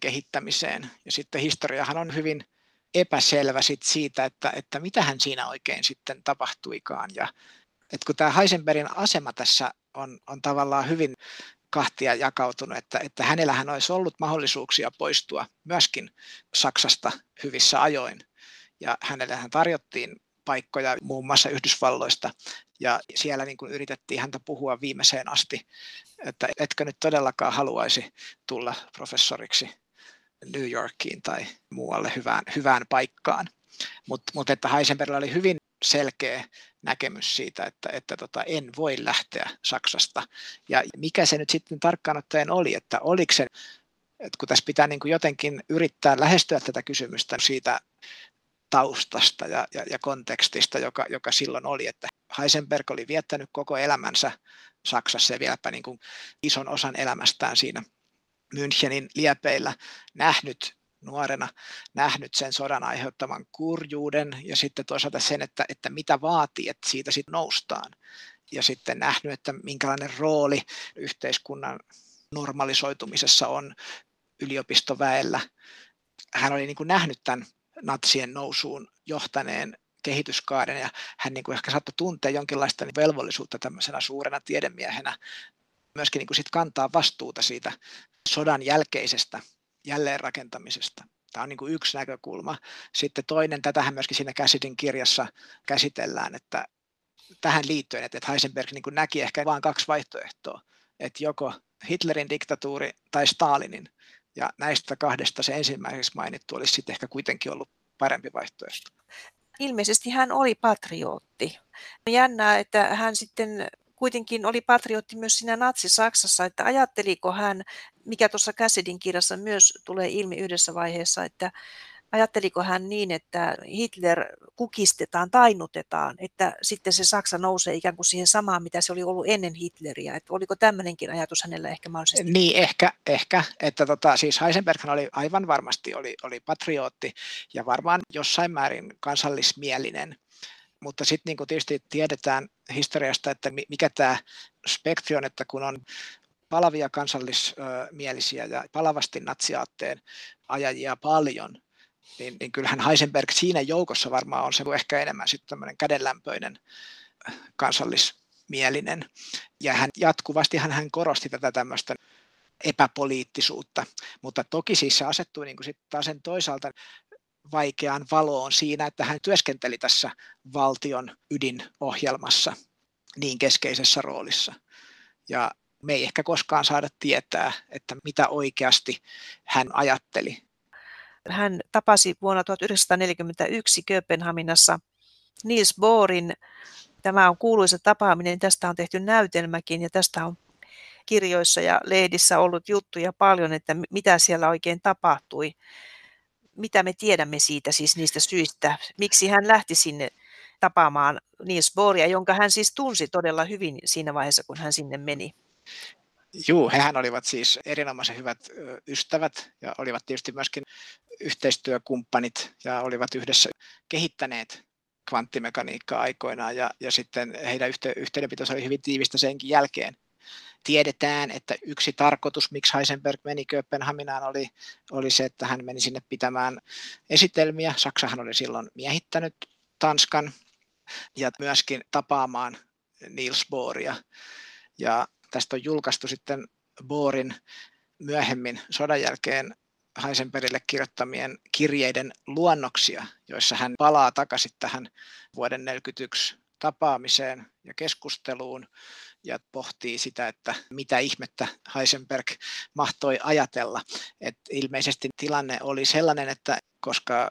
kehittämiseen. Ja sitten historiahan on hyvin epäselvä sit siitä, että, että mitä hän siinä oikein sitten tapahtuikaan. Ja että kun tämä Heisenbergin asema tässä on, on tavallaan hyvin kahtia jakautunut, että, että hänellähän olisi ollut mahdollisuuksia poistua myöskin Saksasta hyvissä ajoin. Ja hänellähän tarjottiin paikkoja muun muassa Yhdysvalloista, ja siellä niin kuin yritettiin häntä puhua viimeiseen asti, että etkö nyt todellakaan haluaisi tulla professoriksi New Yorkiin tai muualle hyvään, hyvään paikkaan. Mutta mut että Heisenbergillä oli hyvin selkeä näkemys siitä, että, että tota, en voi lähteä Saksasta. Ja mikä se nyt sitten tarkkaan ottaen oli, että oliko se, että kun tässä pitää niin kuin jotenkin yrittää lähestyä tätä kysymystä siitä taustasta ja, ja, ja kontekstista, joka, joka silloin oli, että Heisenberg oli viettänyt koko elämänsä Saksassa ja vieläpä niin kuin ison osan elämästään siinä Münchenin liepeillä nähnyt nuorena nähnyt sen sodan aiheuttaman kurjuuden ja sitten toisaalta sen, että, että mitä vaatii, että siitä sitten noustaan. Ja sitten nähnyt, että minkälainen rooli yhteiskunnan normalisoitumisessa on yliopistoväellä. Hän oli niin kuin nähnyt tämän natsien nousuun johtaneen kehityskaaren ja hän niin kuin ehkä saattoi tuntea jonkinlaista velvollisuutta tämmöisenä suurena tiedemiehenä myöskin niin kuin sit kantaa vastuuta siitä sodan jälkeisestä jälleenrakentamisesta. Tämä on niin kuin yksi näkökulma. Sitten toinen, tätähän myöskin siinä Käsidin kirjassa käsitellään, että tähän liittyen, että Heisenberg niin kuin näki ehkä vain kaksi vaihtoehtoa, että joko Hitlerin diktatuuri tai Stalinin, ja näistä kahdesta se ensimmäiseksi mainittu olisi sitten ehkä kuitenkin ollut parempi vaihtoehto. Ilmeisesti hän oli patriotti. Jännää, että hän sitten kuitenkin oli patriotti myös siinä natsi-Saksassa, että ajatteliko hän, mikä tuossa Cassidin kirjassa myös tulee ilmi yhdessä vaiheessa, että ajatteliko hän niin, että Hitler kukistetaan, tainutetaan, että sitten se Saksa nousee ikään kuin siihen samaan, mitä se oli ollut ennen Hitleriä. Että oliko tämmöinenkin ajatus hänellä ehkä mahdollisesti? Niin, ehkä, ehkä että tota, siis Heisenberg oli aivan varmasti oli, oli patriotti ja varmaan jossain määrin kansallismielinen mutta sitten niin tietysti tiedetään historiasta, että mikä tämä spektri on, että kun on palavia kansallismielisiä ja palavasti natsiaatteen ajajia paljon, niin, niin kyllähän Heisenberg siinä joukossa varmaan on se ehkä enemmän sitten tämmöinen kädenlämpöinen kansallismielinen. Ja hän jatkuvasti hän, hän korosti tätä tämmöistä epäpoliittisuutta, mutta toki siis se asettui niin kuin sitten taas sen toisaalta vaikeaan valoon siinä, että hän työskenteli tässä valtion ydinohjelmassa niin keskeisessä roolissa. Ja me ei ehkä koskaan saada tietää, että mitä oikeasti hän ajatteli. Hän tapasi vuonna 1941 Kööpenhaminassa Niels Bohrin. Tämä on kuuluisa tapaaminen, tästä on tehty näytelmäkin ja tästä on kirjoissa ja lehdissä ollut juttuja paljon, että mitä siellä oikein tapahtui mitä me tiedämme siitä siis niistä syistä, miksi hän lähti sinne tapaamaan Niels Bohria, jonka hän siis tunsi todella hyvin siinä vaiheessa, kun hän sinne meni. Joo, hehän olivat siis erinomaisen hyvät ystävät ja olivat tietysti myöskin yhteistyökumppanit ja olivat yhdessä kehittäneet kvanttimekaniikkaa aikoinaan ja, ja sitten heidän yhteydenpitonsa oli hyvin tiivistä senkin jälkeen tiedetään, että yksi tarkoitus, miksi Heisenberg meni Kööpenhaminaan, oli, oli se, että hän meni sinne pitämään esitelmiä. Saksahan oli silloin miehittänyt Tanskan ja myöskin tapaamaan Niels Bohria. Ja tästä on julkaistu sitten Bohrin myöhemmin sodan jälkeen Heisenbergille kirjoittamien kirjeiden luonnoksia, joissa hän palaa takaisin tähän vuoden 1941 tapaamiseen ja keskusteluun ja pohtii sitä, että mitä ihmettä Heisenberg mahtoi ajatella. Et ilmeisesti tilanne oli sellainen, että koska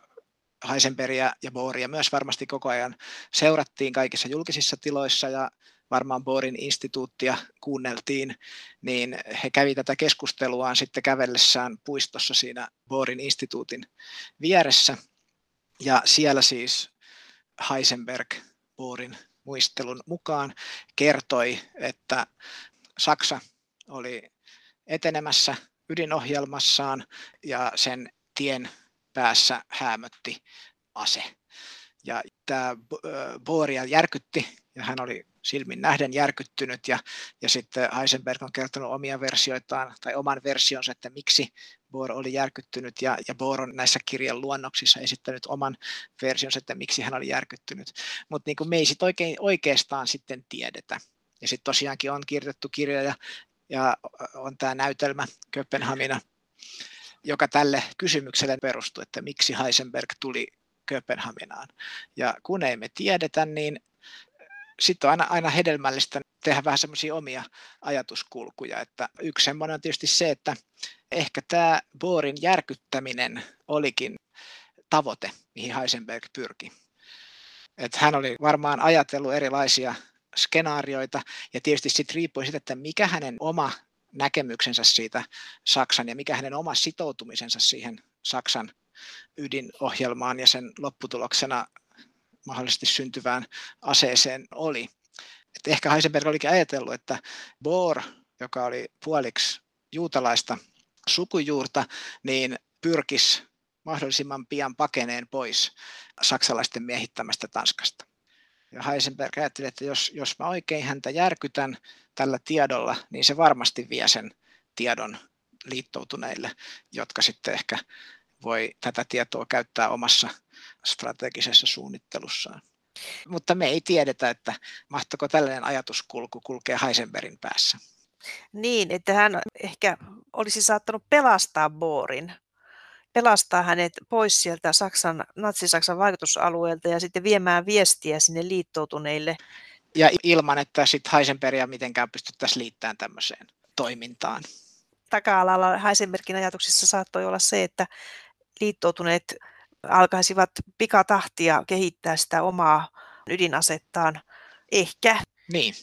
Heisenbergia ja Bohria myös varmasti koko ajan seurattiin kaikissa julkisissa tiloissa ja varmaan Bohrin instituuttia kuunneltiin, niin he kävi tätä keskusteluaan sitten kävellessään puistossa siinä Bohrin instituutin vieressä. Ja siellä siis Heisenberg Bohrin muistelun mukaan kertoi, että Saksa oli etenemässä ydinohjelmassaan ja sen tien päässä häämötti ase. Ja tämä Boria järkytti ja hän oli silmin nähden järkyttynyt ja, ja sitten Heisenberg on kertonut omia versioitaan tai oman versionsa, että miksi Bohr oli järkyttynyt ja, ja Bohr on näissä kirjan luonnoksissa esittänyt oman versionsa, että miksi hän oli järkyttynyt. Mutta niin me ei sit oikein, oikeastaan sitten tiedetä. Ja sitten tosiaankin on kirjoitettu kirjoja ja on tämä näytelmä Kööpenhamina, joka tälle kysymykselle perustuu, että miksi Heisenberg tuli Kööpenhaminaan. Ja kun ei me tiedetä, niin sitten on aina, aina hedelmällistä tehdä vähän semmoisia omia ajatuskulkuja. Että yksi semmoinen on tietysti se, että ehkä tämä Borin järkyttäminen olikin tavoite, mihin Heisenberg pyrki. Että hän oli varmaan ajatellut erilaisia skenaarioita ja tietysti sitten riippui siitä, että mikä hänen oma näkemyksensä siitä Saksan ja mikä hänen oma sitoutumisensa siihen Saksan ydinohjelmaan ja sen lopputuloksena mahdollisesti syntyvään aseeseen oli. Et ehkä Heisenberg olikin ajatellut, että Bohr, joka oli puoliksi juutalaista sukujuurta, niin pyrkisi mahdollisimman pian pakeneen pois saksalaisten miehittämästä Tanskasta. Ja Heisenberg ajatteli, että jos, jos mä oikein häntä järkytän tällä tiedolla, niin se varmasti vie sen tiedon liittoutuneille, jotka sitten ehkä voi tätä tietoa käyttää omassa strategisessa suunnittelussaan. Mutta me ei tiedetä, että mahtako tällainen ajatuskulku kulkea Heisenbergin päässä. Niin, että hän ehkä olisi saattanut pelastaa Borin, pelastaa hänet pois sieltä Saksan, Natsi-Saksan vaikutusalueelta ja sitten viemään viestiä sinne liittoutuneille. Ja ilman, että sitten Heisenbergia mitenkään pystyttäisiin liittämään tämmöiseen toimintaan. Taka-alalla Heisenbergin ajatuksissa saattoi olla se, että liittoutuneet alkaisivat pikatahtia kehittää sitä omaa ydinasettaan. Ehkä. Niin.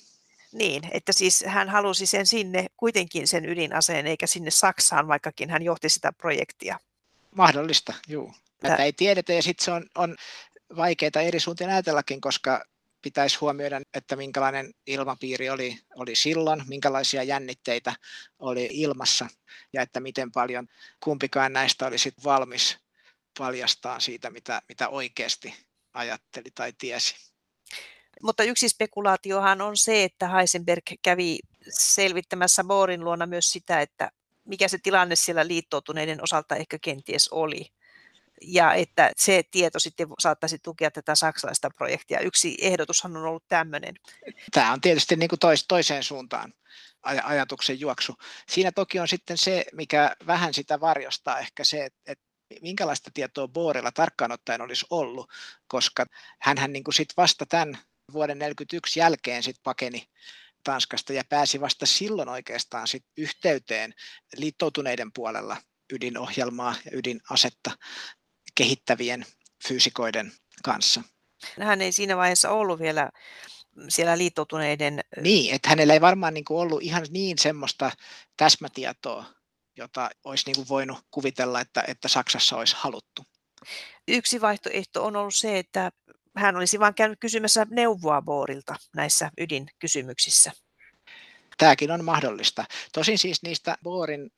Niin, että siis hän halusi sen sinne kuitenkin sen ydinaseen, eikä sinne Saksaan, vaikkakin hän johti sitä projektia. Mahdollista, juu. Tätä ei tiedetä ja sitten se on, on vaikeaa eri suuntiin ajatellakin, koska pitäisi huomioida, että minkälainen ilmapiiri oli, oli silloin, minkälaisia jännitteitä oli ilmassa ja että miten paljon kumpikaan näistä oli sit valmis paljastaa siitä, mitä, mitä oikeasti ajatteli tai tiesi. Mutta yksi spekulaatiohan on se, että Heisenberg kävi selvittämässä Borin luona myös sitä, että mikä se tilanne siellä liittoutuneiden osalta ehkä kenties oli ja että se tieto sitten saattaisi tukea tätä saksalaista projektia. Yksi ehdotushan on ollut tämmöinen. Tämä on tietysti niin kuin tois, toiseen suuntaan aj- ajatuksen juoksu. Siinä toki on sitten se, mikä vähän sitä varjostaa ehkä se, että, että minkälaista tietoa Boorilla tarkkaan ottaen olisi ollut, koska hän niin kuin sit vasta tämän vuoden 1941 jälkeen sit pakeni Tanskasta ja pääsi vasta silloin oikeastaan sit yhteyteen liittoutuneiden puolella ydinohjelmaa ja ydinasetta kehittävien fyysikoiden kanssa. Hän ei siinä vaiheessa ollut vielä siellä liittoutuneiden... Niin, että hänellä ei varmaan niin kuin ollut ihan niin semmoista täsmätietoa, jota olisi niin kuin voinut kuvitella, että, että Saksassa olisi haluttu. Yksi vaihtoehto on ollut se, että hän olisi vain käynyt kysymässä neuvoa Boorilta näissä ydinkysymyksissä. Tämäkin on mahdollista. Tosin siis niistä Boorin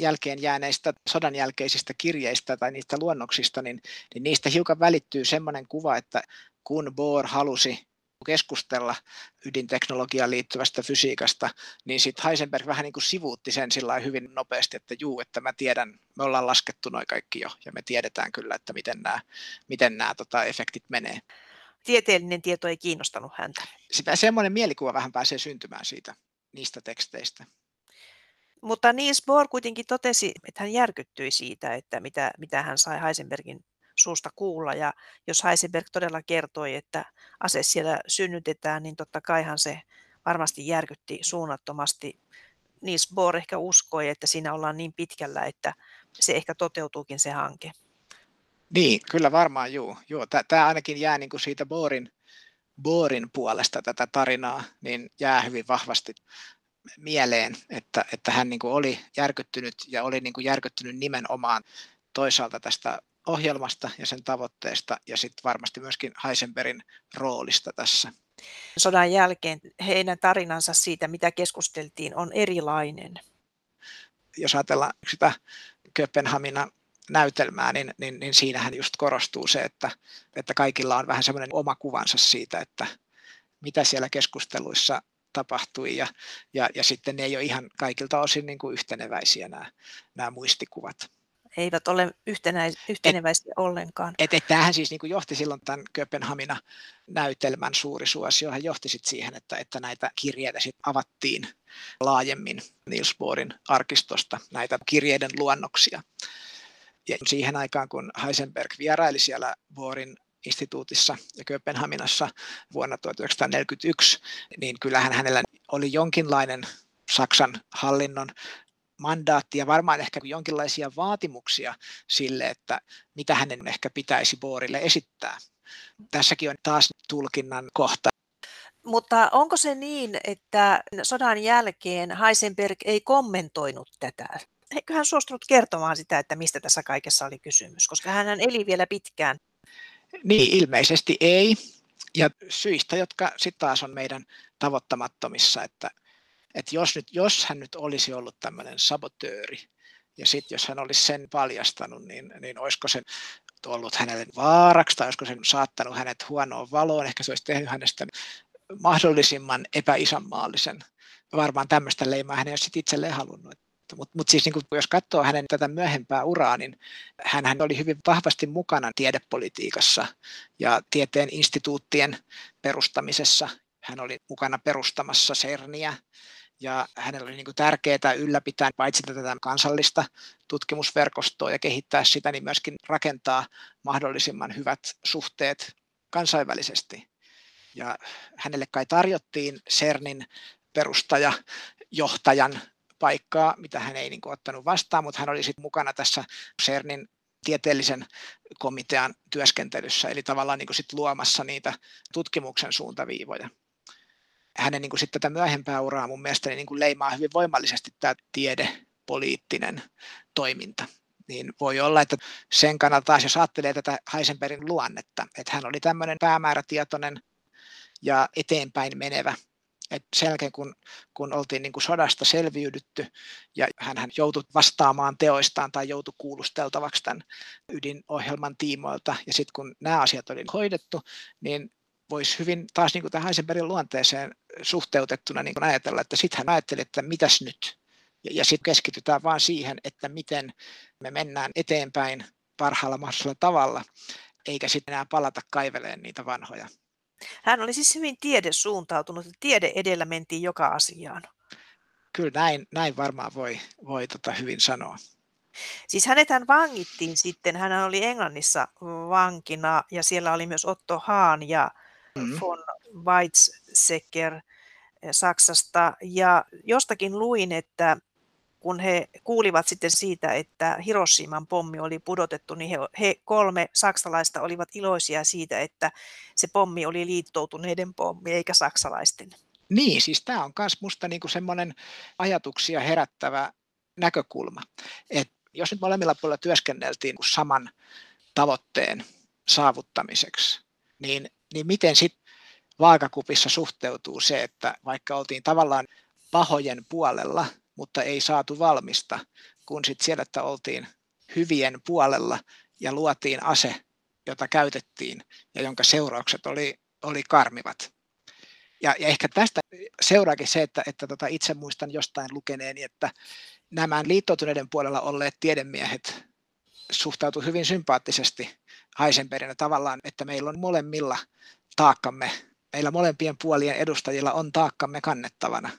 jälkeen jääneistä sodan jälkeisistä kirjeistä tai niistä luonnoksista, niin, niin niistä hiukan välittyy sellainen kuva, että kun Bohr halusi keskustella ydinteknologiaan liittyvästä fysiikasta, niin sitten Heisenberg vähän niin kuin sivuutti sen sillä hyvin nopeasti, että juu, että mä tiedän, me ollaan laskettu noin kaikki jo, ja me tiedetään kyllä, että miten nämä, miten nämä tota, efektit menee. Tieteellinen tieto ei kiinnostanut häntä. Sitä semmoinen mielikuva vähän pääsee syntymään siitä, niistä teksteistä. Mutta Niels Bohr kuitenkin totesi, että hän järkyttyi siitä, että mitä, mitä hän sai Heisenbergin suusta kuulla. Ja jos Heisenberg todella kertoi, että ase siellä synnytetään, niin totta kaihan se varmasti järkytti suunnattomasti. Niels Bohr ehkä uskoi, että siinä ollaan niin pitkällä, että se ehkä toteutuukin se hanke. Niin, kyllä varmaan juu. Joo, Tämä ainakin jää niin kuin siitä Borin, Borin puolesta tätä tarinaa, niin jää hyvin vahvasti mieleen, että, että hän niin kuin oli järkyttynyt ja oli niin kuin järkyttynyt nimenomaan toisaalta tästä ohjelmasta ja sen tavoitteesta ja sitten varmasti myöskin Heisenbergin roolista tässä. Sodan jälkeen heidän tarinansa siitä, mitä keskusteltiin, on erilainen. Jos ajatellaan sitä Kööpenhamina näytelmää, niin, niin, niin siinähän just korostuu se, että, että kaikilla on vähän semmoinen oma kuvansa siitä, että mitä siellä keskusteluissa tapahtui ja, ja, ja sitten ne ei ole ihan kaikilta osin niin kuin yhteneväisiä nämä, nämä muistikuvat. Eivät ole yhtenäis, yhteneväisiä et, ollenkaan. Et, et tämähän siis niin johti silloin tämän Kööpenhamina näytelmän suuri suosio, hän johti sit siihen, että, että näitä kirjeitä sit avattiin laajemmin Niels Bohrin arkistosta näitä kirjeiden luonnoksia. Ja siihen aikaan, kun Heisenberg vieraili siellä Bohrin instituutissa ja Kööpenhaminassa vuonna 1941, niin kyllähän hänellä oli jonkinlainen Saksan hallinnon mandaatti ja varmaan ehkä jonkinlaisia vaatimuksia sille, että mitä hänen ehkä pitäisi Boorille esittää. Tässäkin on taas tulkinnan kohta. Mutta onko se niin, että sodan jälkeen Heisenberg ei kommentoinut tätä? Eikö hän suostunut kertomaan sitä, että mistä tässä kaikessa oli kysymys, koska hän eli vielä pitkään? Niin, ilmeisesti ei. Ja syistä, jotka sitten taas on meidän tavoittamattomissa, että että jos, nyt, jos hän nyt olisi ollut tämmöinen sabotööri, ja sitten jos hän olisi sen paljastanut, niin, niin olisiko se ollut hänelle vaaraksi, tai olisiko se saattanut hänet huonoon valoon, ehkä se olisi tehnyt hänestä mahdollisimman epäisänmaallisen. Varmaan tämmöistä leimaa hän ei olisi itselleen halunnut. Mutta mut siis niin kun, jos katsoo hänen tätä myöhempää uraa, niin hän oli hyvin vahvasti mukana tiedepolitiikassa ja tieteen instituuttien perustamisessa. Hän oli mukana perustamassa CERNiä ja hänellä oli niin kuin tärkeää ylläpitää paitsi tätä kansallista tutkimusverkostoa ja kehittää sitä, niin myöskin rakentaa mahdollisimman hyvät suhteet kansainvälisesti. Ja hänelle kai tarjottiin CERNin perustaja johtajan paikkaa, mitä hän ei niin kuin ottanut vastaan, mutta hän oli sitten mukana tässä CERNin tieteellisen komitean työskentelyssä, eli tavallaan niin kuin sit luomassa niitä tutkimuksen suuntaviivoja hänen niin kuin sitten tätä myöhempää uraa mun mielestä niin kuin leimaa hyvin voimallisesti tämä tiedepoliittinen toiminta. Niin voi olla, että sen kannalta taas, jos ajattelee tätä Heisenbergin luonnetta, että hän oli tämmöinen päämäärätietoinen ja eteenpäin menevä. Et sen jälkeen, kun, kun oltiin niin kuin sodasta selviydytty ja hän, hän joutui vastaamaan teoistaan tai joutui kuulusteltavaksi tämän ydinohjelman tiimoilta, ja sitten kun nämä asiat oli hoidettu, niin voisi hyvin taas niin kuin tähän Heisenbergin luonteeseen suhteutettuna niin kuin ajatella, että sitten hän ajatteli, että mitäs nyt. Ja, ja sitten keskitytään vaan siihen, että miten me mennään eteenpäin parhaalla mahdollisella tavalla, eikä sitten enää palata kaiveleen niitä vanhoja. Hän oli siis hyvin tiedesuuntautunut tiede edellä mentiin joka asiaan. Kyllä näin, näin varmaan voi, voi tota hyvin sanoa. Siis hänethän vangittiin sitten, hän oli Englannissa vankina ja siellä oli myös Otto Hahn ja mm. von Weizsäcker eh, Saksasta. Ja jostakin luin, että kun he kuulivat sitten siitä, että Hiroshiman pommi oli pudotettu, niin he, he kolme saksalaista olivat iloisia siitä, että se pommi oli liittoutuneiden pommi eikä saksalaisten. Niin, siis tämä on myös minusta niinku semmoinen ajatuksia herättävä näkökulma. Et jos nyt molemmilla puolilla työskenneltiin saman tavoitteen saavuttamiseksi, niin niin miten sitten vaakakupissa suhteutuu se, että vaikka oltiin tavallaan pahojen puolella, mutta ei saatu valmista, kun sitten siellä, että oltiin hyvien puolella ja luotiin ase, jota käytettiin ja jonka seuraukset oli, oli karmivat. Ja, ja ehkä tästä seuraakin se, että, että tota itse muistan jostain lukeneeni, että nämä liittoutuneiden puolella olleet tiedemiehet suhtautuivat hyvin sympaattisesti Heisenbergin tavallaan, että meillä on molemmilla taakkamme, meillä molempien puolien edustajilla on taakkamme kannettavana.